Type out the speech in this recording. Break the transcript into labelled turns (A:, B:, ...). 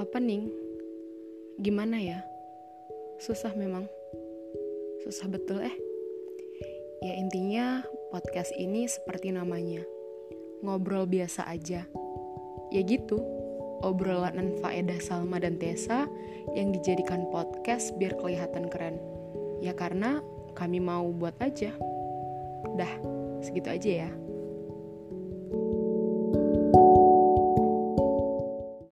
A: opening Gimana ya? Susah memang. Susah betul eh. Ya intinya podcast ini seperti namanya. Ngobrol biasa aja. Ya gitu. Obrolan Faedah Salma dan Tessa yang dijadikan podcast biar kelihatan keren. Ya karena kami mau buat aja. Dah, segitu aja ya.